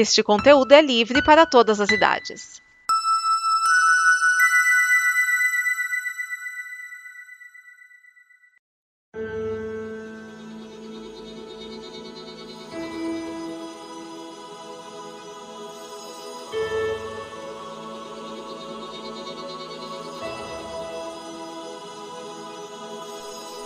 Este conteúdo é livre para todas as idades.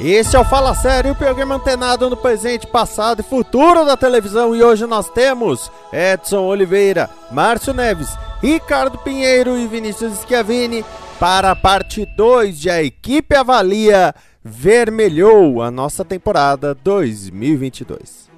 Esse é o Fala Sério, o programa antenado no presente, passado e futuro da televisão. E hoje nós temos Edson Oliveira, Márcio Neves, Ricardo Pinheiro e Vinícius Schiavini para a parte 2 de A Equipe Avalia Vermelhou a nossa temporada 2022.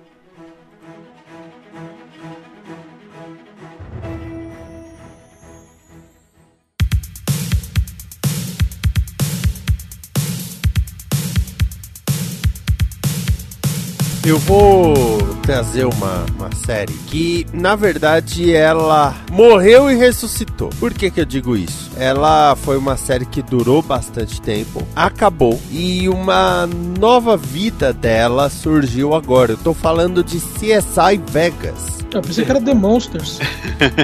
Eu vou trazer uma, uma série que, na verdade, ela morreu e ressuscitou. Por que, que eu digo isso? Ela foi uma série que durou bastante tempo, acabou e uma nova vida dela surgiu agora. Eu tô falando de CSI Vegas. Eu pensei que era The Monsters.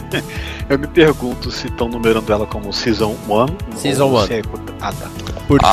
eu me pergunto se estão numerando ela como Season 1. Season 1. É... Ah, tá. Porque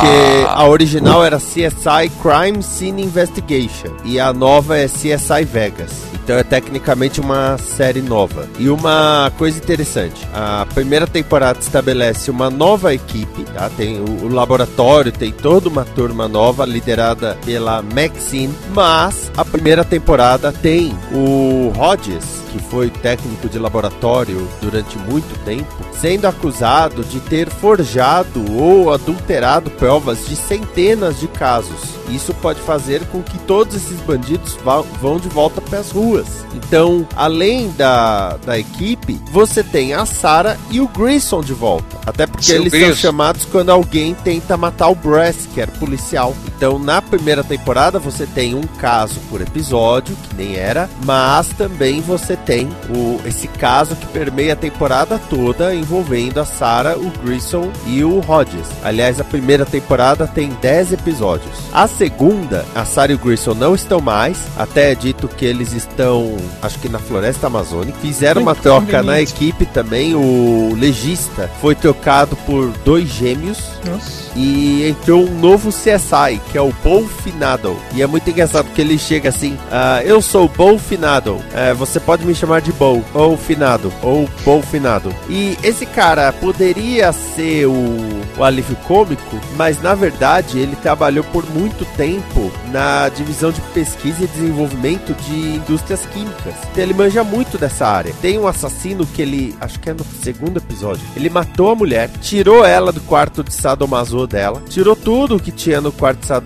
ah. a original era CSI Crime Scene Investigation e a nova é CSI Vegas. Então é tecnicamente uma série nova. E uma coisa interessante, a primeira temporada estabelece uma nova equipe, tá? Tem o, o laboratório, tem toda uma turma nova liderada pela Maxine, mas a primeira temporada tem o Hodges que foi técnico de laboratório durante muito tempo, sendo acusado de ter forjado ou adulterado provas de centenas de casos. Isso pode fazer com que todos esses bandidos vão de volta para as ruas. Então, além da, da equipe, você tem a Sarah e o Grayson de volta. Até porque Seu eles Deus. são chamados quando alguém tenta matar o Brass, que era policial. Então, na primeira temporada, você tem um caso por episódio, que nem era, mas também você tem o, esse caso que permeia a temporada toda envolvendo a Sarah, o Grissom e o Hodges. Aliás, a primeira temporada tem 10 episódios. A segunda, a Sarah e o Grissom não estão mais, até é dito que eles estão, acho que na floresta amazônica. Fizeram uma troca na equipe também, o legista foi trocado por dois gêmeos. Nossa. E entrou um novo CSI, que é o Bolfinado. E é muito engraçado porque ele chega assim: uh, Eu sou o Bolfinado. Uh, você pode me chamar de Bol, ou Finado, ou Bolfinado. E esse cara poderia ser o, o alívio cômico, mas na verdade ele trabalhou por muito tempo na divisão de pesquisa e desenvolvimento de indústrias químicas. Então ele manja muito dessa área. Tem um assassino que ele, acho que é no segundo episódio, ele matou a mulher, tirou ela do quarto de sadomaso dela, tirou tudo que tinha no quarto de sadomaso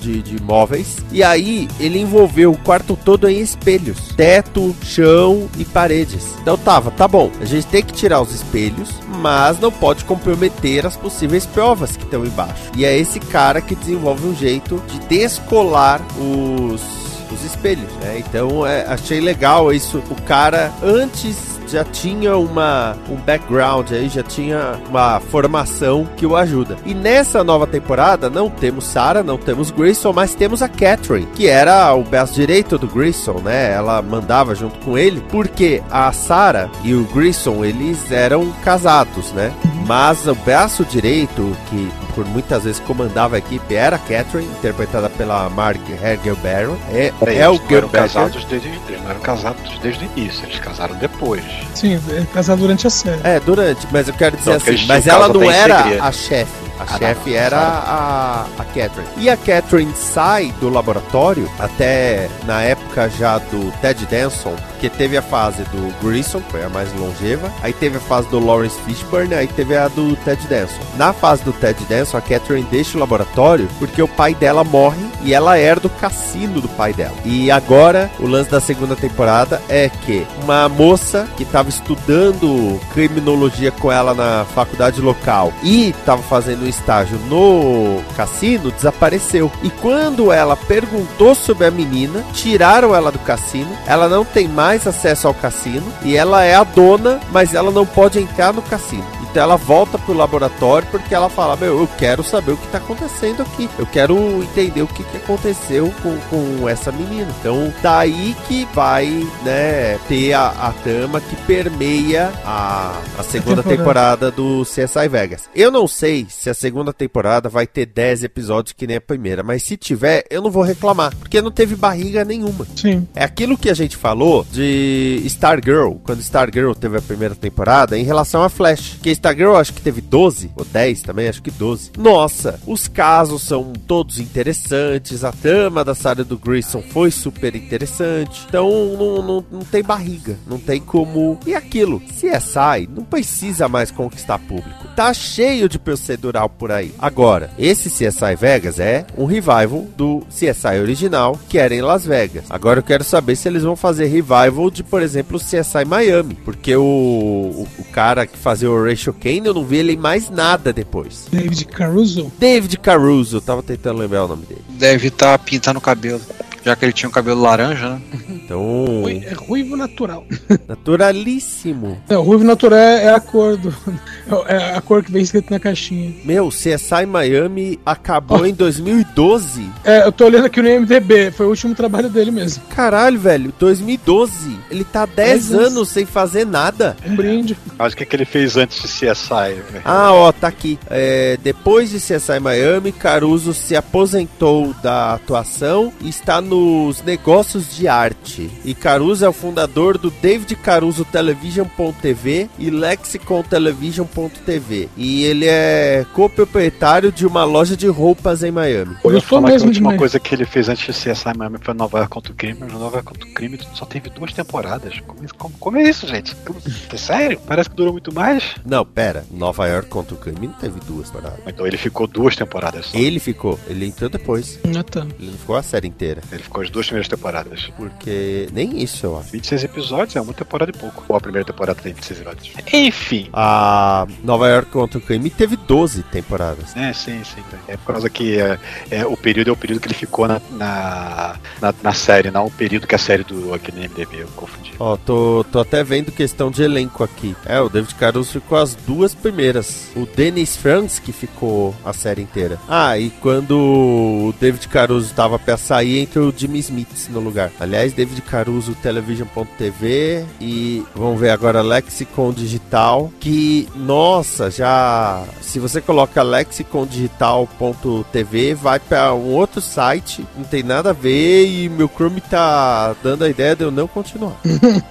de, de móveis, e aí ele envolveu o quarto todo em espelhos, teto, chão e paredes. Então tava, tá bom, a gente tem que tirar os espelhos, mas não pode comprometer as possíveis provas que estão embaixo. E é esse cara que desenvolve um jeito de descolar os os espelhos, né? Então é, achei legal isso. O cara antes já tinha uma, um background aí, já tinha uma formação que o ajuda. E nessa nova temporada não temos Sarah, não temos Grayson, mas temos a Catherine, que era o braço direito do Grayson, né? Ela mandava junto com ele, porque a Sarah e o Grayson, eles eram casados, né? Mas o braço direito, que por muitas vezes comandava a equipe, era a Catherine, interpretada pela Mark Hergel Barron. É, é, é o Girl casados desde, eles não eram casados desde o início, eles casaram depois. Sim, é casado durante a série. É, durante, mas eu quero dizer não, assim, mas ela não era a chefe. A ah, chefe era a, a Catherine. E a Catherine sai do laboratório até na época já do Ted Danson, que teve a fase do Grissom, foi a mais longeva. Aí teve a fase do Lawrence Fishburne, aí teve a do Ted Danson. Na fase do Ted Danson, a Catherine deixa o laboratório porque o pai dela morre e ela herda o cassino do pai dela. E agora, o lance da segunda temporada é que uma moça que estava estudando criminologia com ela na faculdade local e estava fazendo no estágio no cassino desapareceu. E quando ela perguntou sobre a menina, tiraram ela do cassino. Ela não tem mais acesso ao cassino e ela é a dona, mas ela não pode entrar no cassino. Ela volta pro laboratório porque ela fala: Meu, eu quero saber o que tá acontecendo aqui. Eu quero entender o que, que aconteceu com, com essa menina. Então daí que vai, né, ter a, a trama que permeia a, a segunda temporada. temporada do CSI Vegas. Eu não sei se a segunda temporada vai ter 10 episódios que nem a primeira, mas se tiver, eu não vou reclamar, porque não teve barriga nenhuma. Sim. É aquilo que a gente falou de Stargirl, quando Stargirl teve a primeira temporada, em relação a Flash. Que Stargirl acho que teve 12, ou 10 também, acho que 12. Nossa, os casos são todos interessantes, a trama da Sarah do Grayson foi super interessante. Então não, não, não tem barriga, não tem como. E aquilo, CSI não precisa mais conquistar público. Tá cheio de procedural por aí. Agora, esse CSI Vegas é um revival do CSI original, que era em Las Vegas. Agora eu quero saber se eles vão fazer revival de, por exemplo, CSI Miami. Porque o, o, o cara que fazia o Rachel Kane, eu não vi ele em mais nada depois. David Caruso? David Caruso, tava tentando lembrar o nome dele. Deve estar tá pintando o cabelo. Já que ele tinha um cabelo laranja, né? Então. É ruivo natural. Naturalíssimo. É, o ruivo natural é, é a cor do. É a cor que vem escrito na caixinha. Meu, CSI Miami acabou oh. em 2012. É, eu tô olhando aqui no IMDB, foi o último trabalho dele mesmo. Caralho, velho, 2012. Ele tá 10 anos sem fazer nada. Um brinde. Mas o que, que ele fez antes de CSI? Ah, ó, tá aqui. É, depois de CSI Miami, Caruso se aposentou da atuação e está nos negócios de arte. E Caruso é o fundador do David Caruso Television.tv e Lexicon Television.tv. E ele é coproprietário de uma loja de roupas em Miami. Eu, eu sou mesmo que a última coisa que ele fez antes de CSI Miami foi Nova York contra o crime. Mas Nova York contra o crime só teve duas temporadas. Como, como, como é isso, gente? É sério? Parece que durou muito mais. Não, pera. Nova York contra o crime não teve duas temporadas. Então ele ficou duas temporadas só. Ele ficou. Ele entrou depois. Ah, tá. Ele não ficou a série inteira. Ele ficou as duas primeiras temporadas. Porque nem isso, eu acho. 26 episódios é uma temporada e pouco. Ou a primeira temporada tem 26 episódios. Enfim. A Nova York contra o crime teve 12 temporadas. É, sim, sim. É por causa que é, é, o período é o período que ele ficou na, na, na, na série, não o período que a série do aqui no MDB, eu confundi. Ó, tô, tô até vendo questão de elenco aqui. É, o David Caruso ficou as duas primeiras. O Dennis Franz que ficou a série inteira. Ah, e quando o David Caruso tava pra sair, entrou o Jimmy Smith no lugar. Aliás, David Caruso, Television.tv e vamos ver agora Lexicon Digital, que, nossa, já... Se você coloca lexicondigital.tv, vai para um outro site, não tem nada a ver e meu Chrome tá dando a ideia de eu não continuar.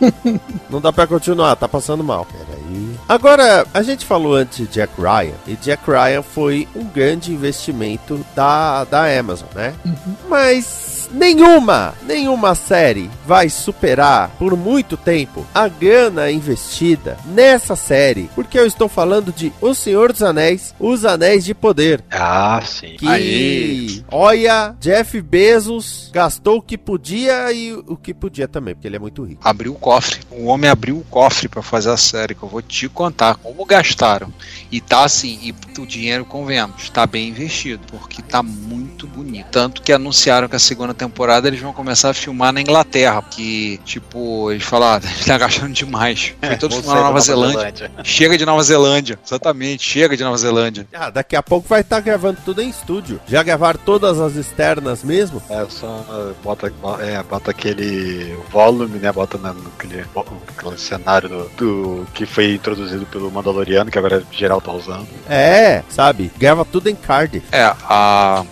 não dá para continuar, tá passando mal. Peraí. Agora, a gente falou antes de Jack Ryan, e Jack Ryan foi um grande investimento da, da Amazon, né? Uhum. Mas nenhuma, nenhuma série vai superar por muito tempo a grana investida nessa série, porque eu estou falando de O Senhor dos Anéis, Os Anéis de Poder. Ah, sim. Que, Aí. olha, Jeff Bezos gastou o que podia e o que podia também, porque ele é muito rico. Abriu o cofre. O homem abriu o cofre para fazer a série, que eu vou te contar como gastaram. E tá assim, e o dinheiro, convenhamos, tá bem investido, porque tá muito bonito. Tanto que anunciaram que a segunda temporada eles vão começar a filmar na Inglaterra, porque, tipo, eles falaram, ah, eles estão gastando demais. Foi todo filmar na Nova, Nova Zelândia. Zelândia. Chega de Nova Zelândia, exatamente, chega de Nova Zelândia. Ah, daqui a pouco vai estar tá gravando tudo em estúdio. Já gravaram todas as externas mesmo? É, só bota, é, bota aquele volume, né, bota naquele, naquele cenário do, do, que foi introduzido pelo Mandaloriano, que agora geral tá usando. É, sabe, grava tudo em card. É, a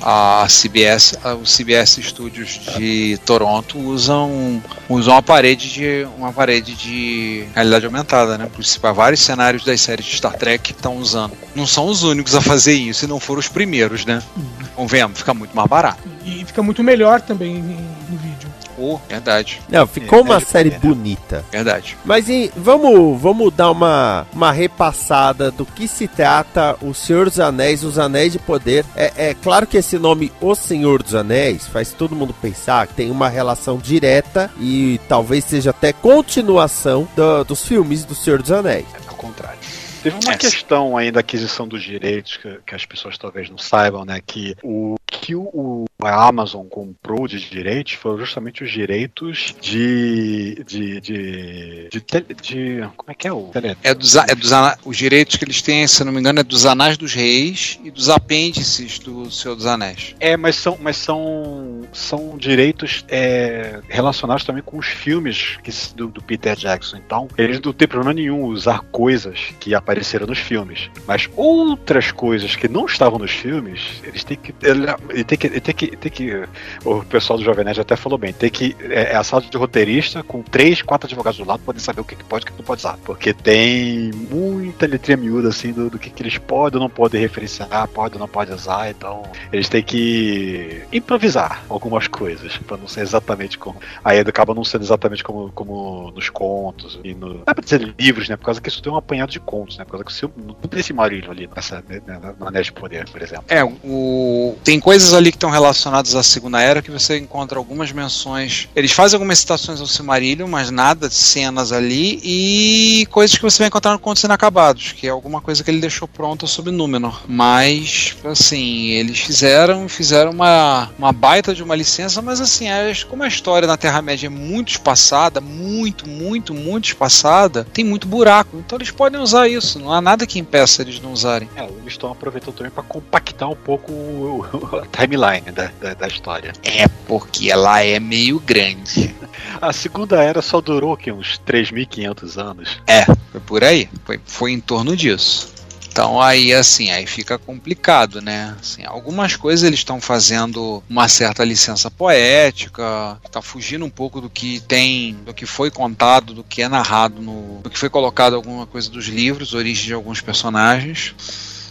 a CBS, os CBS Studios de Toronto usam usam uma parede de uma parede de realidade aumentada, né? Para vários cenários das séries de Star Trek estão usando. Não são os únicos a fazer isso, e não foram os primeiros, né? Convenhamos, fica muito mais barato. E fica muito melhor também no vídeo. Oh, verdade. Não, ficou uma série bonita. Verdade. Mas em, vamos, vamos dar uma, uma repassada do que se trata O Senhor dos Anéis, Os Anéis de Poder. É, é claro que esse nome O Senhor dos Anéis faz todo mundo pensar que tem uma relação direta e talvez seja até continuação do, dos filmes do Senhor dos Anéis. É ao contrário. Teve uma questão aí da aquisição dos direitos que, que, as pessoas talvez não saibam, né? Que o que o, a Amazon comprou de direitos foram justamente os direitos de. de. de. de, tele- de- como é que é o. É dos, a- é dos os direitos que eles têm, se não me engano, é dos Anais dos Reis e dos apêndices do Senhor dos Anéis. É, mas são, mas são, são direitos é, relacionados também com os filmes que do, do Peter Jackson. Então, eles não têm problema nenhum usar coisas que apareceram nos filmes. Mas outras coisas que não estavam nos filmes, eles têm que. Ele, ele tem que. Ele tem que, tem que o pessoal do Jovem Nerd até falou bem, tem que. É, é sala de roteirista com três, quatro advogados do lado poder saber o que, que pode e o que não pode usar. Porque tem muita letrinha miúda assim do, do que, que eles podem ou não podem referenciar, pode ou não pode usar. Então, eles têm que improvisar algumas coisas para não ser exatamente como. Aí acaba não sendo exatamente como, como nos contos e no. Não pra dizer livros, né? Por causa que isso tem um apanhado de contos, né? Causa que se- não tem esse marilho ali nessa, né, no Anéis de Poder, por exemplo. É, o, tem coisas ali que estão relacionadas à Segunda Era que você encontra algumas menções. Eles fazem algumas citações ao Silmarillion, mas nada de cenas ali. E coisas que você vai encontrar no Contos Inacabados, que é alguma coisa que ele deixou pronta sobre Númenor. Mas, assim, eles fizeram fizeram uma, uma baita de uma licença, mas assim, as- como a história na Terra-média é muito espaçada, muito, muito, muito espaçada, tem muito buraco. Então eles podem usar isso. Não há nada que impeça eles não usarem. É, eles estão aproveitando também para compactar um pouco o- o- a timeline da, da, da história. É porque ela é meio grande. A Segunda Era só durou aqui, uns 3.500 anos. Foi por aí. Foi, foi em torno disso. Então aí assim, aí fica complicado, né? Assim, algumas coisas eles estão fazendo uma certa licença poética, está fugindo um pouco do que tem, do que foi contado, do que é narrado no, do que foi colocado alguma coisa dos livros, origem de alguns personagens.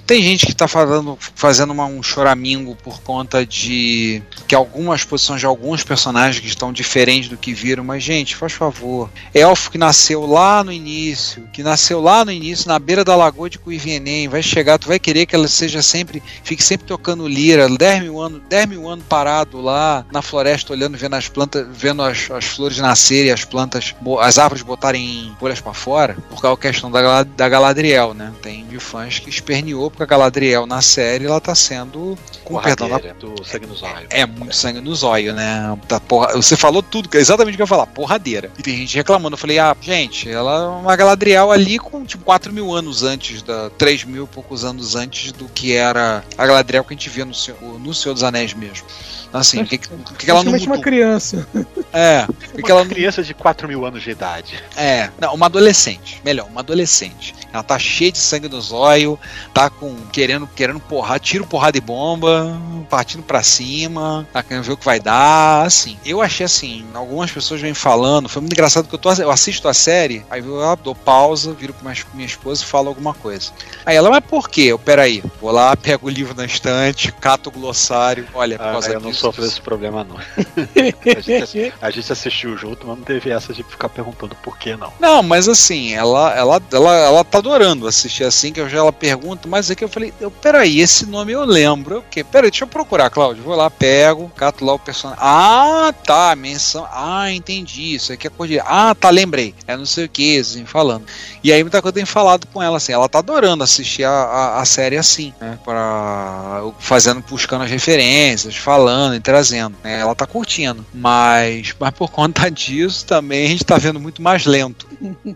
Tem gente que está fazendo, fazendo uma- um choramingo por conta de que algumas posições de alguns personagens que estão diferentes do que viram, mas gente, faz favor. Elfo que nasceu lá no início, que nasceu lá no início, na beira da lagoa de Cuivienem, vai chegar, tu vai querer que ela seja sempre, fique sempre tocando lira, 10 mil anos, 10 mil anos parado lá na floresta, olhando, vendo as plantas, vendo as, as flores nascerem, as plantas, as árvores botarem folhas para fora, por causa da questão da, da Galadriel, né? Tem de fãs que esperneou porque a Galadriel na série ela tá sendo, com perdão Porradeira, do sangue nos olhos. é muito sangue no zóio, né? Porra, você falou tudo, é exatamente o que eu ia falar, porradeira. E tem gente reclamando. Eu falei, ah, gente, ela é uma Galadriel ali com tipo 4 mil anos antes, da 3 mil e poucos anos antes do que era a Galadriel que a gente via no no Senhor dos Anéis mesmo. Assim, por que, que- ela não Praticamente uma mudou? criança. É, que Uma que ela não criança de 4 mil anos de idade. é, não, uma adolescente, melhor, uma adolescente. Ela tá cheia de sangue no zóio, tá com querendo querendo porrar, tiro porrada de bomba, partindo pra cima, tá querendo ver o que vai dar, assim. Eu achei assim, algumas pessoas vêm falando, foi muito engraçado que eu, tô, eu assisto a série, aí eu ah, dou pausa, viro pra minha, minha esposa e falo alguma coisa. Aí ela, mas por quê? Eu, peraí, vou lá, pego o livro na estante, cato o glossário, olha, por Ah, causa eu não disso, disso. desse problema, não. a, gente, a gente assistiu junto, mas não teve essa de ficar perguntando por que não. Não, mas assim, ela, ela, ela, ela tá adorando assistir assim, que eu já ela pergunta, mas aqui eu falei, eu, peraí, esse nome eu lembro. Eu, quê? Peraí, deixa eu procurar, Cláudio. Vou lá, pego, cato lá o personagem. Ah, tá, menção. Ah, entendi. Isso aqui é coisa de. Ah, tá, lembrei. É não sei o que, assim, falando. E aí muita coisa eu tenho falado com ela, assim, ela tá adorando assistir a, a, a série assim, né? Pra, fazendo, buscando as referências, falando e trazendo. Né, ela tá curtindo. Mas, mas por conta disso também a gente tá vendo muito mais lento.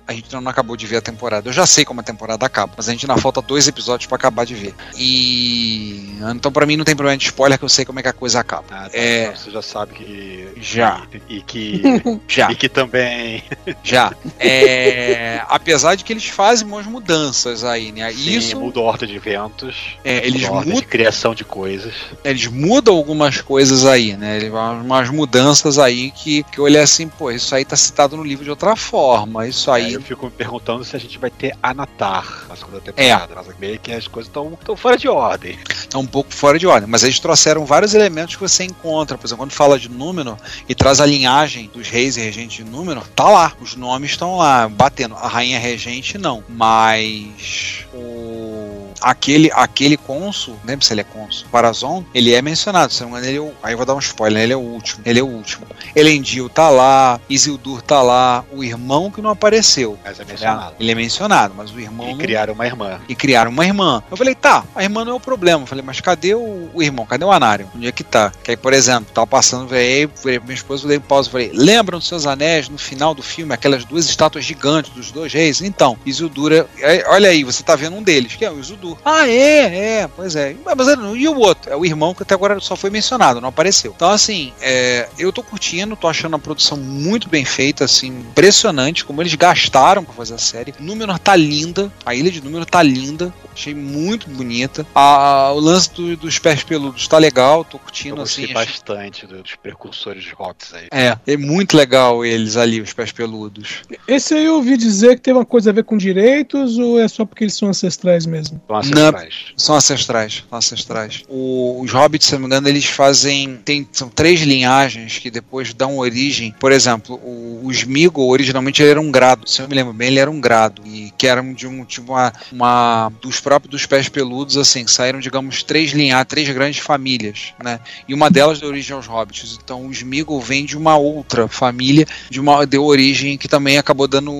A gente não acabou de ver a temporada. Eu já sei como a temporada acaba, mas a gente ainda falta dois episódios pra acabar de ver. E. Então pra mim não tem problema de spoiler que eu sei como é que a coisa acaba. Ah, tá, É. então Você já sabe que. Já. E, e que. Já. e que também. Já. É, apesar de que eles fazem umas mudanças aí, né? Sim, Isso. muda a ordem de eventos. É, eles, mudam, de criação de coisas. eles mudam algumas coisas aí, né? Eles- Umas mudanças aí que, que eu olhei assim, pô, isso aí tá citado no livro de outra forma. Isso Aí aí. eu fico me perguntando se a gente vai ter Anatar na segunda temporada. Mas meio que as coisas estão fora de ordem. é um pouco fora de ordem, mas eles trouxeram vários elementos que você encontra. Por exemplo, quando fala de Númenor e traz a linhagem dos reis e regentes de Númenor, tá lá, os nomes estão lá, batendo. A rainha regente não, mas o aquele, aquele cônsul, não lembro se ele é cônsul, Parazon, ele é mencionado, se não ele é o, aí eu vou dar um spoiler, ele é o último, ele é o último. Elendil tá lá, Isildur tá lá, o irmão que não apareceu. Mas é mencionado. Ele é mencionado, mas o irmão E não- criaram uma irmã. e criaram uma irmã. Eu falei, tá, a irmã não é o problema. Eu falei, mas cadê o, o irmão? Cadê o Anário? Onde é que tá? Que aí, por exemplo, tava passando, veio, veio pra minha esposa, eu dei pausa e falei, lembram dos seus anéis no final do filme, aquelas duas estátuas gigantes dos dois reis? Então, Isildur, é- é- olha aí, você tá vendo um deles, que é o Isildur. Ah, é, é, pois é. Mas e o outro? É o irmão que até agora só foi mencionado, não apareceu. Então, assim, é, eu tô curtindo, tô achando a produção muito bem feita, assim, impressionante como eles gastaram pra fazer a série. Númenor tá linda, a ilha de Númenor tá linda, achei muito bonita. A- o lance do- dos pés peludos tá legal, tô Eu curtindo, gostei assim. achei- bastante dos precursores de Hobbits aí. É, é muito legal eles ali, os pés peludos. Esse aí eu ouvi dizer que tem uma coisa a ver com direitos ou é só porque eles são ancestrais mesmo? São ancestrais. São ancestrais, são ancestrais. O- os hobbits, se não me engano, eles fazem. Tem, são três linhagens que depois dão origem. Por exemplo, o, o Smeagol originalmente ele era um grado. Se eu me lembro bem, ele era um grado. E que era de um tipo uma, uma dos próprios dos pés peludos, assim, saíram, digamos, três linhas, três grandes famílias, né? E uma delas deu origem aos hobbits. Então o Smeagol vem de uma outra família, de uma deu origem que também acabou dando,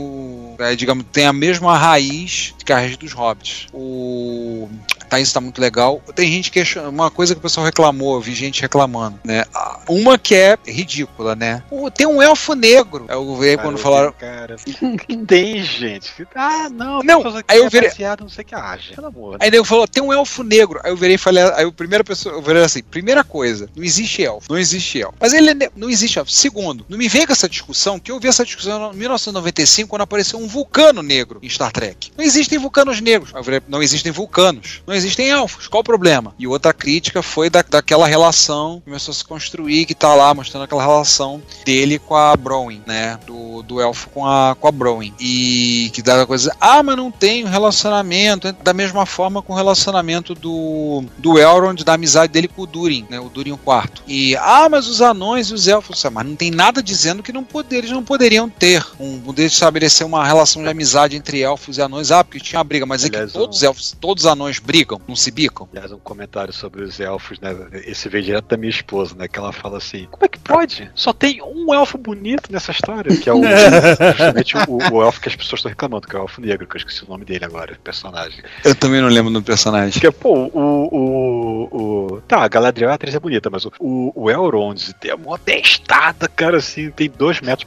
é, digamos, tem a mesma raiz que a raiz dos hobbits. O tá, isso tá muito legal. Tem gente que uma coisa que o pessoal reclamou, eu vi gente reclamando, né? Ah, Uma que é ridícula, né? Tem um elfo negro. Eu vi quando eu falaram. Cara, tem, gente. Ah, não. Não, pessoas aqui aí eu virei- não sei o que acha. Pelo amor. Aí ele falou, tem um elfo negro. Aí eu virei e falei, aí a primeira pessoa, eu virei assim, primeira coisa, não existe elfo, não existe elfo. Mas ele é não existe elfo. Segundo, não me venha com essa discussão, que eu vi essa discussão em 1995, quando apareceu um vulcano negro em Star Trek. Não existem vulcanos negros. Aí eu virei, não existem vulcanos. Não existem elfos. Qual o problema? E outra crítica foi da, daquela relação que começou a se construir, que tá lá mostrando aquela relação dele com a Browning, né? Do, do elfo com a, com a Browning. E que dá a coisa, ah, mas não tem um relacionamento, da mesma forma com o relacionamento do, do Elrond, da amizade dele com o Durin, né? O Durin IV. E, ah, mas os anões e os elfos, mas não tem nada dizendo que não poder, eles não poderiam ter um, poder estabelecer uma relação de amizade entre elfos e anões. Ah, porque tinha uma briga, mas é Aliás, que todos os elfos, todos os anões brigam, não se bicam. Aliás, um comentário sobre os elfos, né? Esse veio direto da minha esposa, né? Que ela fala assim: Como é que pode? Só tem um elfo bonito nessa história, que é o, justamente o, o elfo que as pessoas estão reclamando, que é o elfo negro, que eu esqueci o nome dele agora, o personagem. Eu também não lembro do personagem. Que é, pô, o. o, o tá, a Galadriel a atriz é bonita, mas o, o, Elrond tem uma testada, cara, assim, tem dois metros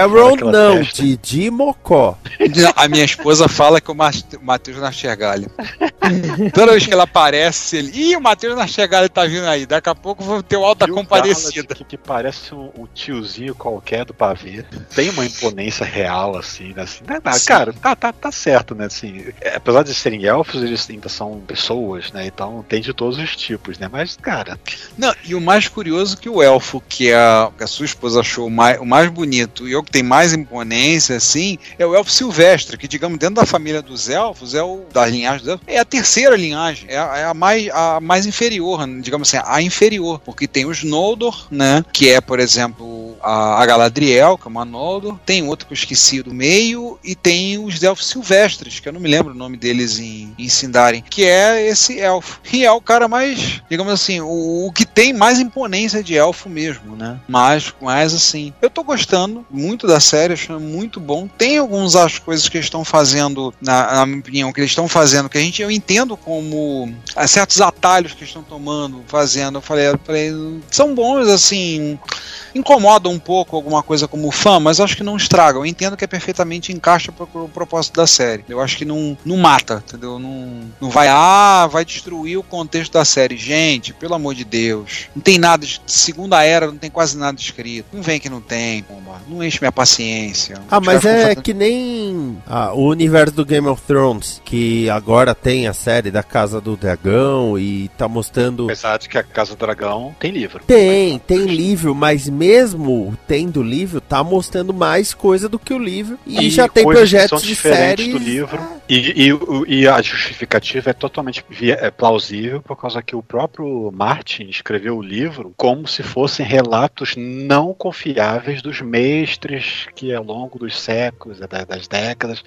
Aaron daquela não, testa. Didi Mocó. A minha esposa fala que o Matheus Nastergalli. Toda vez que ela aparece, ele. Ih, o Matheus Nastergalli tá vindo aí. Daqui a pouco vou ter o alta E o comparecida. Dallas, Que, que parece um, um tiozinho qualquer do pavê. Tem uma imponência real, assim, né? Assim, né? Ah, Sim. cara, tá, tá, tá certo, né? Assim, é, apesar de serem elfos, eles ainda são pessoas, né? Então tem de todos os tipos, né? Mas, cara, Não, e o mais curioso é que o elfo que a, que a sua esposa achou o mais, o mais bonito e o que tem mais imponência, assim, é o elfo silvestre, que, digamos, dentro da família dos elfos, é o das linhagens dos elfos, é terceira linhagem, é a, é a mais, a mais inferior, digamos assim, a inferior, porque tem os Noldor, né, que é, por exemplo, a, a Galadriel, que é uma Noldor, tem outro que eu esqueci do meio, e tem os elfos silvestres, que eu não me lembro o nome deles em, em Sindarin, que é esse elfo. E é o cara mais, digamos assim, o, o que tem mais imponência de elfo mesmo, né? Mas, mas assim, eu tô gostando muito da série, achando muito bom. Tem algumas as coisas que eles estão fazendo, na, na minha opinião, que eles estão fazendo, que a gente eu entendo como ah, certos atalhos que estão tomando, fazendo. Eu falei, eu falei, são bons, assim, incomodam um pouco alguma coisa como fã, mas acho que não estragam. Eu entendo que é perfeitamente encaixa para o propósito da série. Eu acho que não, não mata, entendeu? Não, não vai, ah, vai destruir o contexto da série. Gente, pelo amor de Deus. Não tem nada de segunda era, não tem quase nada escrito. Não vem que não tem, pomba. Não enche minha paciência. Ah, mas é fazendo- que nem ah, o universo do Game of Thrones, que agora tem a série da Casa do Dragão e tá mostrando. apesar de que a Casa do Dragão tem livro. Tem, tem livro, mas mesmo tendo o livro, tá mostrando mais coisa do que o livro. E, E já tem projetos de diferentes séries. do livro. E, e, o- e a justificativa é totalmente é plausível, por causa que o próprio Martin escreveu o livro como se fossem relatos não confiáveis dos mestres que, ao longo dos séculos, da- das décadas,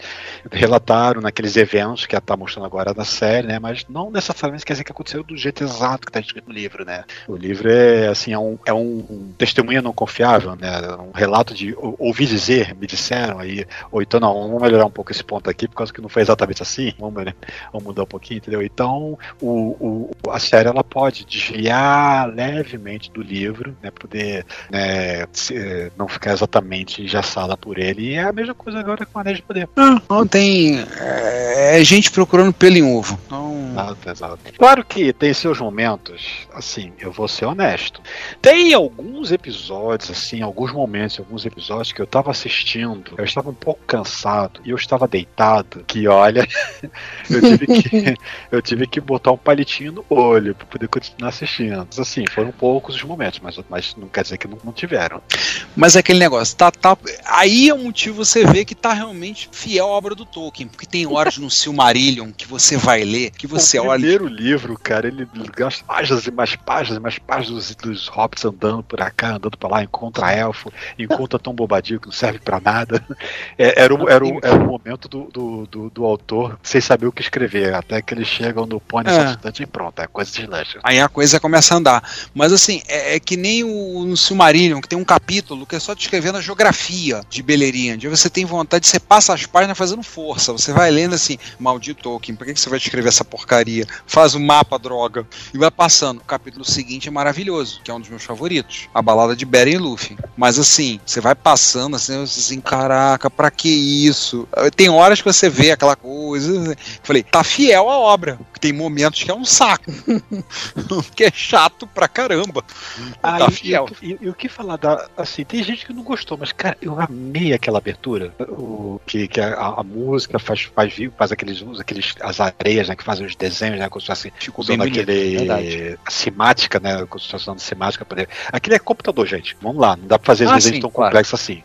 relataram naqueles eventos que está mostrando agora na série, né? Mas não necessariamente quer dizer que aconteceu do jeito exato que está escrito no livro, né? O livro é assim, é um, é um, um testemunha não confiável, né? Um relato de ou- ouvi dizer, me disseram aí, ou então não, vamos melhorar um pouco esse ponto aqui, por causa que não foi exatamente assim, vamos, né? vamos mudar um pouquinho, entendeu? Então, o, o, a série ela pode desviar levemente do livro, né? Poder né, se- não ficar exatamente engessada por ele. E é a mesma coisa agora com o Anéis de Poder. Não tem. É, é gente procurando pelo em ovo. Então, Exato, exato. Claro que tem seus momentos, assim, eu vou ser honesto. Tem alguns episódios, assim, alguns momentos, alguns episódios que eu tava assistindo, eu estava um pouco cansado e eu estava deitado, que olha, eu tive que, eu tive que botar um palitinho no olho para poder continuar assistindo. Assim, foram poucos os momentos, mas, mas não quer dizer que não, não tiveram. Mas é aquele negócio, tá, tá, aí é o motivo você vê que tá realmente fiel à obra do Tolkien, porque tem horas no Silmarillion que você vai ler, que você o olha. primeiro livro, cara, ele gasta páginas e mais páginas e mais páginas dos, dos hobbits andando por cá, andando pra lá, encontra elfo, encontra tão bobadinho que não serve pra nada. É, era, o, era, o, era o momento do, do, do, do autor sem saber o que escrever, até que eles chegam no pônei É. e pronto, é coisa de lancha. Aí a coisa começa a andar. Mas assim, é, é que nem o no Silmarillion, que tem um capítulo que é só descrevendo a geografia de Beleriand. Aí você tem vontade, você passa as páginas fazendo força. Você vai lendo assim, maldito Tolkien, por que, que você vai descrever essa porcaria? Faz o mapa, droga. E vai passando. O capítulo seguinte é maravilhoso, que é um dos meus favoritos. A balada de Beren e Luffy. Mas assim, você vai passando assim, você assim, caraca, pra que isso? Tem horas que você vê aquela coisa. Falei, tá fiel à obra. Tem momentos que é um saco. que é chato pra caramba. Ah, tá e- fiel. E, e o que falar da. Assim, tem gente que não gostou, mas, cara, eu amei aquela abertura. O, que que a, a música faz, faz, faz aqueles, aqueles. as areias, né? Que fazem os desenhos, né? Como se fosse Ficou bem usando bonito, aquele. verdade. A simática, né? Como se fosse usando simática. Aquilo é computador, gente. Vamos lá, não dá pra fazer Ah, desenhos sim, tão claro. complexos assim.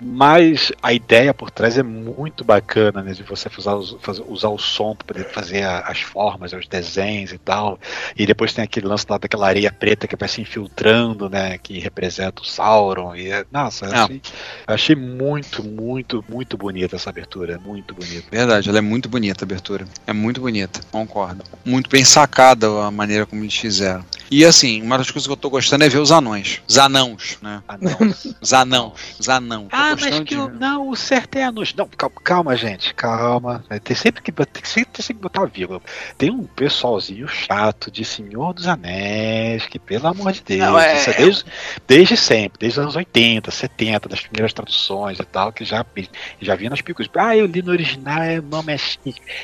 Mas a ideia por trás é muito bacana, né? De você usar, usar o som para poder fazer as formas, os desenhos e tal. E depois tem aquele lance lá daquela areia preta que vai se infiltrando, né? Que representa o Sauron. E é- nossa, eu Ah. achei, eu achei muito, muito, muito bonita essa abertura. Muito bonita. Verdade, ela é muito bonita a abertura. É muito bonita, concordo. Muito bem sacada a maneira como eles fizeram. E assim, uma das coisas que eu tô gostando é ver os anões. Os anãos, né? Ah, não. Os anãos. Os anãos. Ah, mas que de- o, não, o certo é. Não, calma, calma, gente, calma. Tem sempre que, tem sempre, tem sempre que botar a vírgula. Tem um pessoalzinho chato de Senhor dos Anéis, que pelo amor de Deus, Não, é- isso é desde, desde sempre, desde os anos 80, 70, das primeiras traduções e tal, que já, já vinha nas picos. Ah, eu li no original, é, o nome é, X,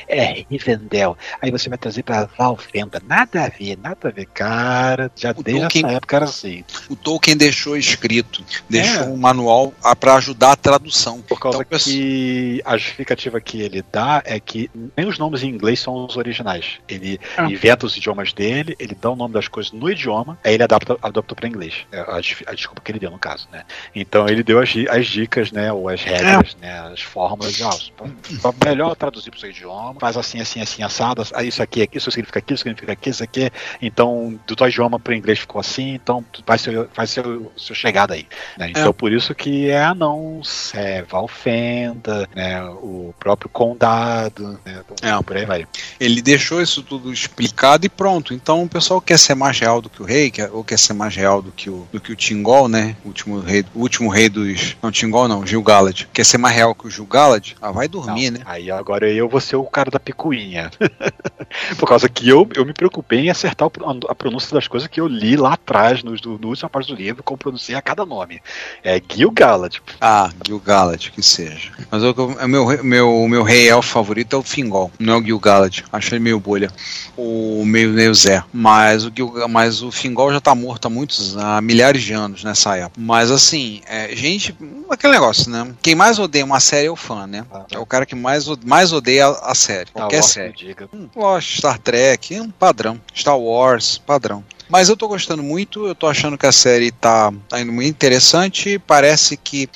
é Rivendell. Aí você vai trazer pra Valfenda. Nada a ver, nada a ver, cara. Já O desde Tolkien- essa época era assim. O Tolkien deixou escrito, deixou É. um manual a- pra ajudar a tradução. Por causa Então, que a justificativa que ele dá é que nem os nomes em inglês são os originais. Ele Ah. inventa os idiomas dele, ele dá o nome das coisas no idioma, aí ele adapta, adapta para inglês. É a, a desculpa que ele deu no caso, né? Então ele deu as, as dicas, né? Ou as regras, né? As fórmulas. ó, pra- pra melhor traduzir para o seu idioma, faz assim, assim, assim, assado. Aí isso aqui, aqui, isso significa aquilo, isso significa aquilo, isso aqui. Então, do teu idioma para o inglês ficou assim, então vai ser, vai ser seu chegada aí. né? Então, É. por isso que é anãos, é Valfenda, né? O próprio condado, né? É. Por aí vai. Ele deixou isso tudo explicado e pronto. Então o pessoal quer ser mais real do que o rei, quer, ou quer ser mais real do que o, do que o Tingol, né? O último rei, o último rei dos. Não, Tingol não, Gil Galad. Quer ser mais real que o Gil Galad? Ah, vai dormir, Não, né? Aí agora eu vou ser o cara da picuinha. Por causa que eu, eu me preocupei em acertar a pronúncia das coisas que eu li lá atrás, no, no última parte do livro, como pronunciar cada nome. É Gil Galad. Ah, Gil Galad, que seja. Mas o, que eu- o meu, rei- meu, meu rei elfo favorito é o Fingol, não é o Gil Galad. Acho ele meio bolha. O meio, meio Zé. Mas o, Gil, mas o Fingol já tá morto há muitos, há milhares de anos nessa época. Mas assim, é, gente, aquele negócio, né? Quem mais odeia uma série é o fã, né? É o cara que mais, mais odeia a, a série. Ah, Qualquer série. diga. Hum, Lost, Star Trek, um padrão. Star Wars, padrão. Mas eu tô gostando muito, eu tô achando que a série tá, tá indo muito interessante. Parece que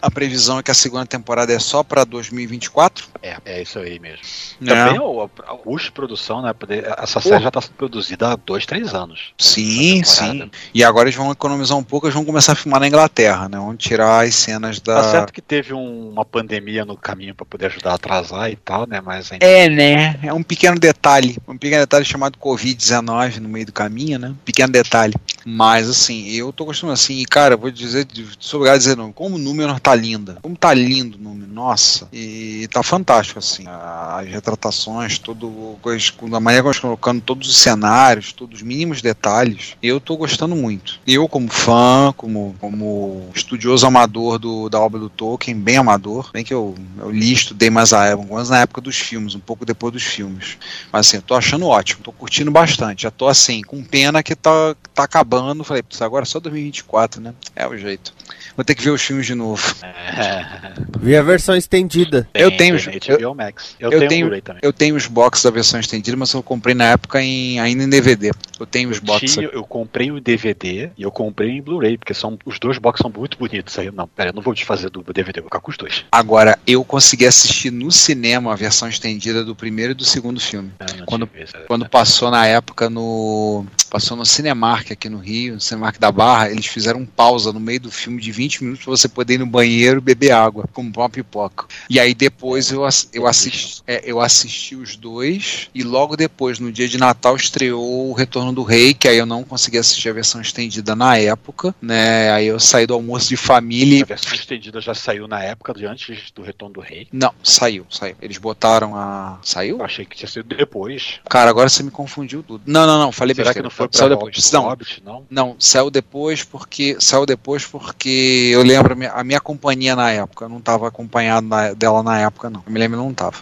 a previsão é que a segunda temporada é só pra 2024. É, é isso aí mesmo. né? Também o, a custo de produção, né? Essa série já está sendo produzida há dois, três anos. Sim, sim. E agora eles vão economizar um pouco, eles vão começar a filmar na Inglaterra, né? Vão tirar as cenas da. Tá certo que teve um- uma pandemia no caminho para poder ajudar a atrasar e tal, né? Mas ainda É, né? É um pequeno detalhe. Um pequeno detalhe chamado Covid-19 no meio do caminho, né? Pequeno detalhe. Mas, assim, eu tô gostando assim. E, cara, vou dizer, obrigado a dizer, não, como o número tá linda. Como tá lindo o número, nossa. E tá fantástico, assim. As retratações, todo, coisa- a maneira como colocando todos os cenários, todos os mínimos detalhes. Eu tô gostando muito. Eu, como fã, como, como estudioso amador do, da obra do Tolkien, bem amador, bem que eu, eu li estudei mais a época, na época dos filmes, um pouco depois dos filmes. Mas assim, eu tô achando ótimo, tô curtindo bastante. Já tô assim, com pena que tá, tá acabando. Falei, putz, agora é só 2024, né? É o jeito. Vou ter que ver os filmes de novo. É, Vi a versão estendida. Eu tenho- tem HBO Max. Eu, eu tenho, tenho- Blu-ray também. Eu tenho os boxes da versão estendida, mas eu comprei na época em, ainda em DVD. Eu tenho os Eu, boxes. tinha- eu comprei o DVD e eu comprei em Blu-ray, porque são, os dois boxes são muito bonitos. Aí, eu, não, pera, eu não vou desfazer do DVD, eu vou ficar com os dois. Agora, eu consegui assistir no cinema a versão estendida do primeiro e do segundo filme. Eu não Quando- esse. Quando passou na época no. Passou no Cinemark aqui no Rio, no Cinemark da Barra, eles fizeram um pausa no meio do filme de 20 minutos pra você poder ir no banheiro e beber água, comprar uma pipoca. E aí depois eu, eu, assisti, é, eu assisti os dois, e logo depois, no dia de Natal, estreou o Retorno do Rei, que aí eu não consegui assistir a versão estendida na época, né? Aí eu saí do almoço de família A versão estendida já saiu na época de antes do Retorno do Rei. Não, saiu, saiu. Eles botaram a. Saiu? Eu achei que tinha sido depois. Cara, agora você me confundiu tudo. Não, não, não, falei Será que besteira. não foi pra saiu depois. Não, não? não, saiu depois porque saiu depois porque eu lembro a minha, a minha companhia na época, eu não estava acompanhado na- dela na época não. Eu me lembro não estava.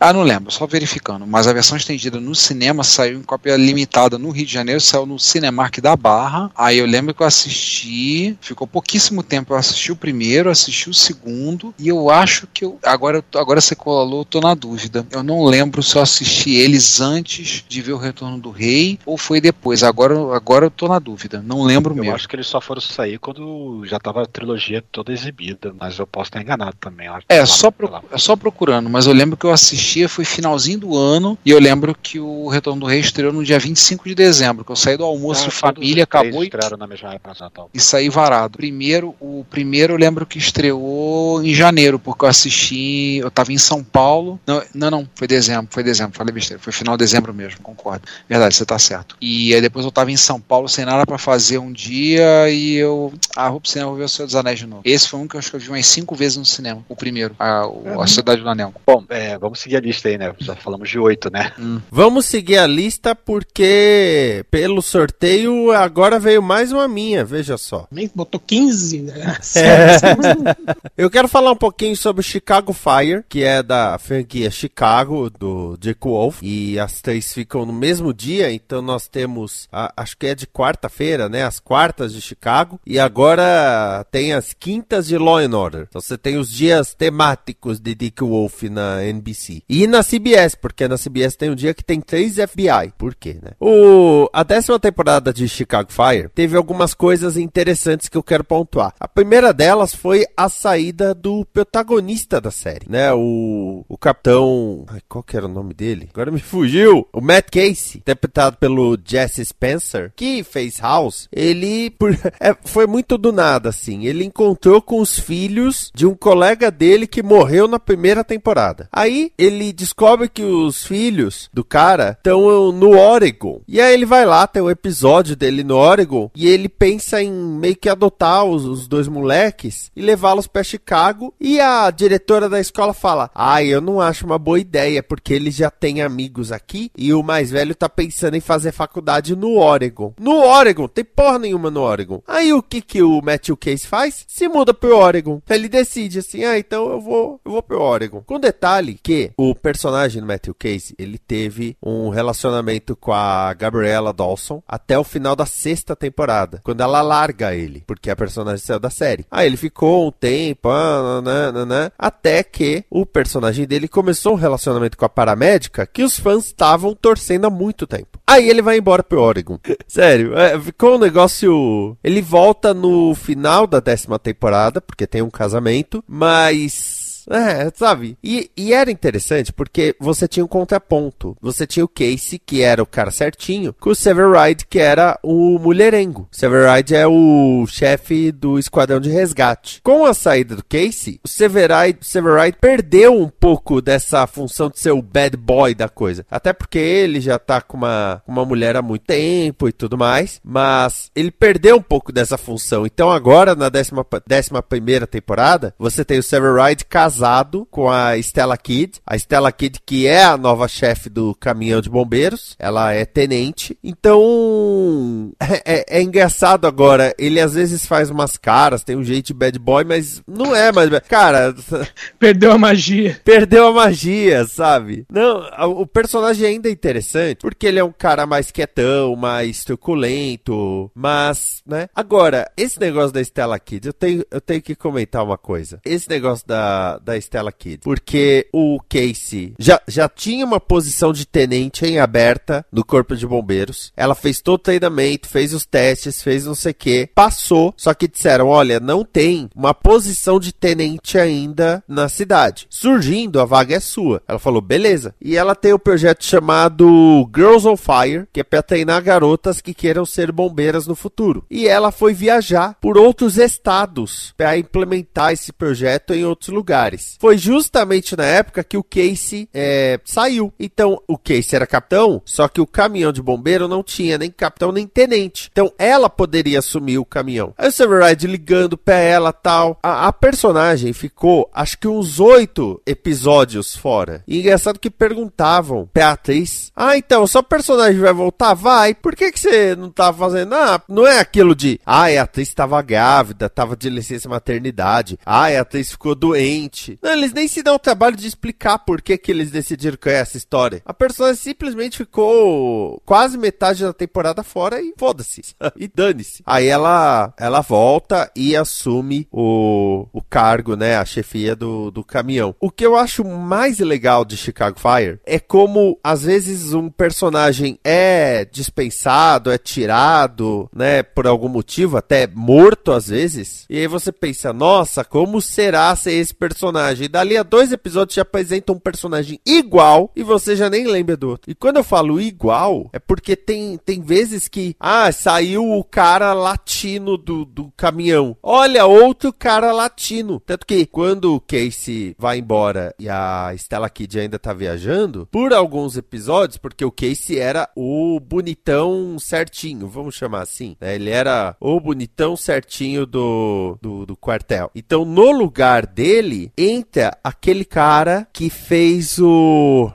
Ah, não lembro, só verificando. Mas a versão estendida no cinema saiu em cópia limitada no Rio de Janeiro, saiu no Cinemark da Barra. Aí eu lembro que eu assisti, ficou pouquíssimo tempo. Eu assisti o primeiro, assisti o segundo, e eu acho que eu. Agora, eu agora você colou, eu tô na dúvida. Eu não lembro se eu assisti eles antes de ver o Retorno do Rei ou foi depois. Agora, agora eu tô na dúvida. Não lembro Eu mesmo. acho que eles só foram sair quando já tava a trilogia toda exibida, mas eu posso estar enganado também. eu. É, lá, só, pro- é só procurando, mas eu lembro que eu assistia, foi finalzinho do ano, e eu lembro que o Retorno do Rei estreou no dia 25 de dezembro, que eu saí do almoço Ah, família, acabou e, estrearam na mesma época de Natal. e saí varado. Primeiro, o primeiro eu lembro que estreou em janeiro, porque eu assisti, eu tava em São Paulo. Não, não, não, foi dezembro, foi dezembro, falei besteira, foi final de dezembro mesmo, concordo. Verdade, você tá certo. E aí depois eu tava em São Paulo sem nada pra fazer um dia e eu, ah, vou pro cinema, vou ver o Senhor dos Anéis de novo. Esse foi um que eu acho que eu vi umas cinco vezes no cinema, o primeiro, a, o- a Cidade do Anel. Bom, é, vamos seguir a lista aí, né? Já falamos de oito, né? Vamos seguir a lista porque pelo sorteio agora veio mais uma minha, veja só. Botou 15. Né? É. Eu quero falar um pouquinho sobre Chicago Fire, que é da franquia Chicago, do Dick Wolf. E as três ficam no mesmo dia, então nós temos, a- acho que é de quarta-feira, né? As quartas de Chicago. E agora tem as quintas de Law and Order. Então você tem os dias temáticos de Dick Wolf na NBC. E na CBS, porque na CBS tem um dia que tem três FBI. Por quê, né? O, a décima temporada de Chicago Fire teve algumas coisas interessantes que eu quero pontuar. A primeira delas foi a saída do protagonista da série, né? O, o capitão. Ai, qual que era o nome dele? Agora me fugiu! O Matt Casey, interpretado pelo Jesse Spencer, que fez House. Ele por- é, foi muito do nada, assim. Ele encontrou com os filhos de um colega dele que morreu na primeira temporada. Aí ele descobre que os filhos do cara estão no Oregon. E aí ele vai lá, tem um episódio dele no Oregon. E ele pensa em meio que adotar os, os dois moleques e levá-los para Chicago. E a diretora da escola fala: Ah, eu não acho uma boa ideia, porque eles já têm amigos aqui. E o mais velho tá pensando em fazer faculdade no Oregon. No Oregon, tem porra nenhuma no Oregon. Aí o que que o Matthew Case faz? Se muda pro Oregon. Ele decide assim: Ah, então eu vou, eu vou pro Oregon. Com detalhe que o o personagem do Matthew Casey, ele teve um relacionamento com a Gabriella Dawson até o final da sexta temporada, quando ela larga ele, porque a personagem saiu da série. Aí ele ficou um tempo, ah, nananana, até que o personagem dele começou um relacionamento com a paramédica que os fãs estavam torcendo há muito tempo. Aí ele vai embora pro Oregon. Sério, é, ficou um negócio. Ele volta no final da décima temporada, porque tem um casamento, mas é, sabe? E, e, era interessante porque você tinha um contraponto. Você tinha o Casey, que era o cara certinho, com o Severide, que era o mulherengo. Severide é o chefe do esquadrão de resgate. Com a saída do Casey, o Severide, Severide perdeu um pouco dessa função de ser o bad boy da coisa. Até porque ele já tá com uma, uma mulher há muito tempo e tudo mais. Mas ele perdeu um pouco dessa função. Então agora, na décima, décima primeira temporada, você tem o Severide casado casado com a Stella Kidd. A Stella Kidd, que é a nova chefe do caminhão de bombeiros, ela é tenente. Então, é, é, é, engraçado agora. Ele às vezes faz umas caras, tem um jeito de bad boy, mas não é mais. Cara. Perdeu a magia. Perdeu a magia, sabe? Não, o personagem ainda é interessante, porque ele é um cara mais quietão, mais truculento, mas, né? Agora, esse negócio da Stella Kidd, eu tenho, eu tenho que comentar uma coisa. Esse negócio da, da Stella Kidd. Porque o Casey já, já tinha uma posição de tenente em aberta no Corpo de Bombeiros. Ela fez todo o treinamento, fez os testes, fez não sei o que, passou. Só que disseram: olha, não tem uma posição de tenente ainda na cidade. Surgindo, a vaga é sua. Ela falou: beleza. E ela tem o um projeto chamado Girls on Fire, que é para treinar garotas que queiram ser bombeiras no futuro. E ela foi viajar por outros estados para implementar esse projeto em outros lugares. Foi justamente na época que o Casey é, saiu. Então, o Casey era capitão, só que o caminhão de bombeiro não tinha nem capitão nem tenente. Então, ela poderia assumir o caminhão. Aí o Severide ligando pra ela tal. A, a personagem ficou, acho que uns oito episódios fora. E engraçado que perguntavam pra atriz: Ah, então, só personagem vai voltar? Vai. Por que, que você não tá fazendo? Ah, não é aquilo de, ah, a atriz estava grávida, estava de licença maternidade. Ah, a atriz ficou doente não, eles nem se dão o trabalho de explicar por que, que eles decidiram criar essa história. A personagem simplesmente ficou quase metade da temporada fora e foda-se. E dane-se. Aí ela, ela volta e assume o, o cargo, né? A chefia do, do caminhão. O que eu acho mais legal de Chicago Fire é como, às vezes, um personagem é dispensado, é tirado, né? Por algum motivo, até morto às vezes. E aí você pensa, nossa, como será ser esse personagem? Personagem. E dali a dois episódios já apresenta um personagem igual e você já nem lembra do outro. E quando eu falo igual, é porque tem, tem vezes que, ah, saiu o cara latino do, do caminhão. Olha, outro cara latino. Tanto que quando o Casey vai embora e a Stella Kid ainda tá viajando, por alguns episódios, porque o Casey era o bonitão certinho, vamos chamar assim. Né? Ele era o bonitão certinho do, do, do quartel. Então, no lugar dele, entra aquele cara que fez o.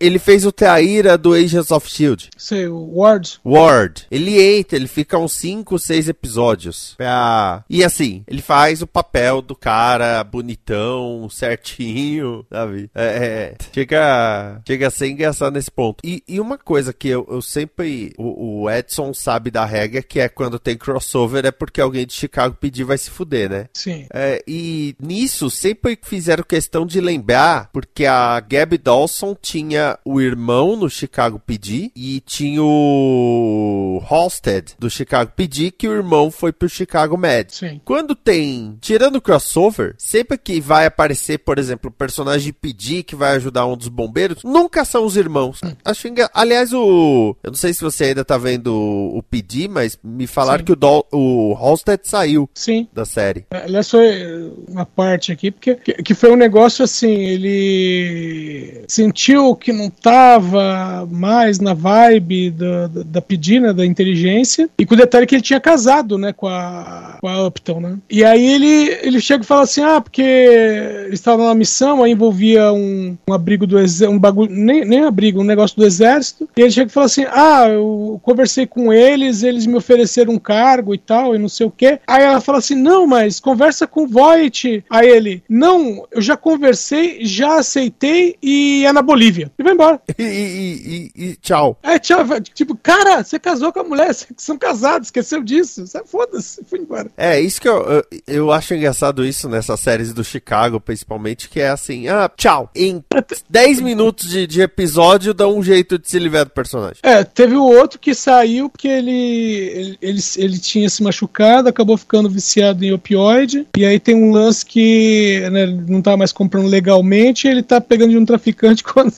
Ele fez o Teaira do Agents of Shield. Sei, o Ward. Ward. Ele entra, ele fica uns 5, 6 episódios. Pra... E assim, ele faz o papel do cara bonitão, certinho, sabe? É, é, chega, chega a ser engraçado nesse ponto. E, e uma coisa que eu, eu sempre. O, o, Edson sabe da regra, que é quando tem crossover, é porque alguém de Chicago pedir vai se fuder, né? Sim. É, e nisso sempre fizeram questão de lembrar, porque a Gabby Dawson tinha tinha o irmão no Chicago PD e tinha o Halstead do Chicago PD, que o irmão foi pro Chicago Med. Sim. Quando tem, tirando o crossover, sempre que vai aparecer, por exemplo, o personagem PD que vai ajudar um dos bombeiros, nunca são os irmãos. Hum. Acho que, aliás, o, eu não sei se você ainda tá vendo o, PD, mas me falaram Sim. que o, Dol, o Halstead saiu Sim. da série. É, aliás, foi uma parte aqui, porque que, que foi um negócio assim, ele sentiu que não tava mais na vibe da, da, pedina, da inteligência, e com o detalhe que ele tinha casado, né, com a, com a Upton, né? E aí ele, ele chega e fala assim, ah, porque eles estavam numa missão, aí envolvia um, um abrigo do exército, um bagulho, nem, nem abrigo, um negócio do exército, e ele chega e fala assim, ah, eu conversei com eles, eles me ofereceram um cargo e tal, e não sei o quê. Aí ela fala assim, não, mas conversa com o Voight. Aí ele, não, eu já conversei, já aceitei e é na Bolívia. E vai embora. E, e- e- e tchau. É, tchau. Tipo, cara, você casou com a mulher, vocês são casados, esqueceu disso. Você- Foda-se, foi embora. É, isso que eu, eu, eu acho engraçado isso nessas séries do Chicago, principalmente, que é assim, ah, tchau. Em 10 minutos de, de episódio dá um jeito de se livrar do personagem. É, teve o outro que saiu porque ele, ele, ele, ele tinha se machucado, acabou ficando viciado em opioide. E aí tem um lance que né, não tá mais comprando legalmente, ele tá pegando de um traficante quando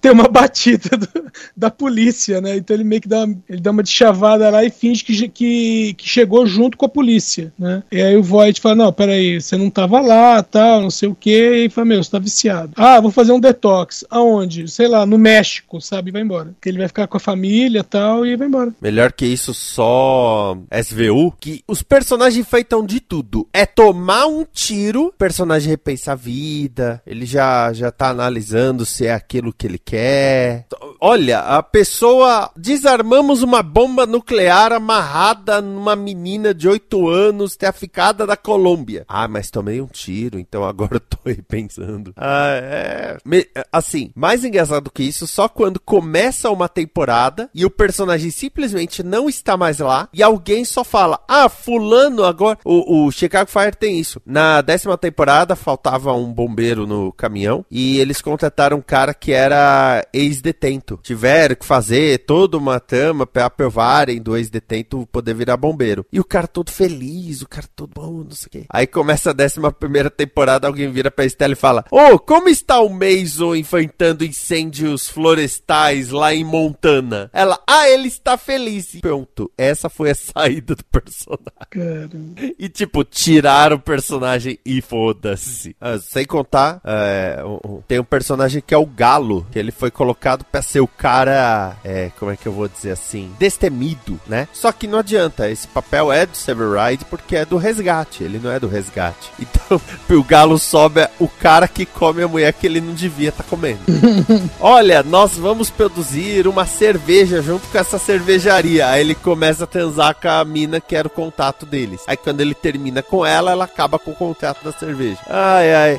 tem uma batida do- da polícia, né? Então ele meio que dá ele dá uma de chavada lá e finge que, que, que chegou junto com a polícia, né? E aí o Voight fala: Não, peraí, você não tava lá, tal, não sei o quê. E fala: Meu, você tá viciado. Ah, vou fazer um detox. Aonde? Sei lá, no México, sabe? E vai embora. Porque ele vai ficar com a família tal, e vai embora. Melhor que isso, só SVU, que os personagens feitam de tudo. É tomar um tiro, personagem repensa a vida, ele já, já tá analisando se é aquilo que ele quer. Olha, a pessoa. Desarmamos uma bomba nuclear amarrada numa menina de 8 anos, traficada da Colômbia. Ah, mas tomei um tiro, então agora eu tô repensando. Ah, é. Me- assim, mais engraçado que isso, só quando começa uma temporada e o personagem simplesmente não está mais lá e alguém só fala: Ah, Fulano agora. O, o Chicago Fire tem isso. Na décima temporada faltava um bombeiro no caminhão e eles contrataram um cara que era ex-detento. Tiveram que fazer toda uma trama pra aprovarem do ex-detento poder virar bombeiro. E o cara todo feliz, o cara todo bom, não sei o quê. Aí começa a décima primeira temporada, alguém vira pra Estela e fala: Ô, como está o Mason enfrentando incêndios florestais lá em Montana? Ela, ah, ele está feliz. E Pronto, essa foi a saída do personagem. Cara. E tipo, tiraram o personagem e foda-se. Ah, sem contar, é, tem um personagem que é o Que ele foi colocado pra ser o cara, é, como é que eu vou dizer assim, destemido, né? Só que não adianta, esse papel é do Severide porque é do resgate, ele não é do resgate. Então, o Galo sobe o cara que come a mulher que ele não devia estar comendo. Olha, nós vamos produzir uma cerveja junto com essa cervejaria. Aí ele começa a transar com a mina que era o contato deles. Aí quando ele termina com ela, ela acaba com o contrato da cerveja. Ai, ai.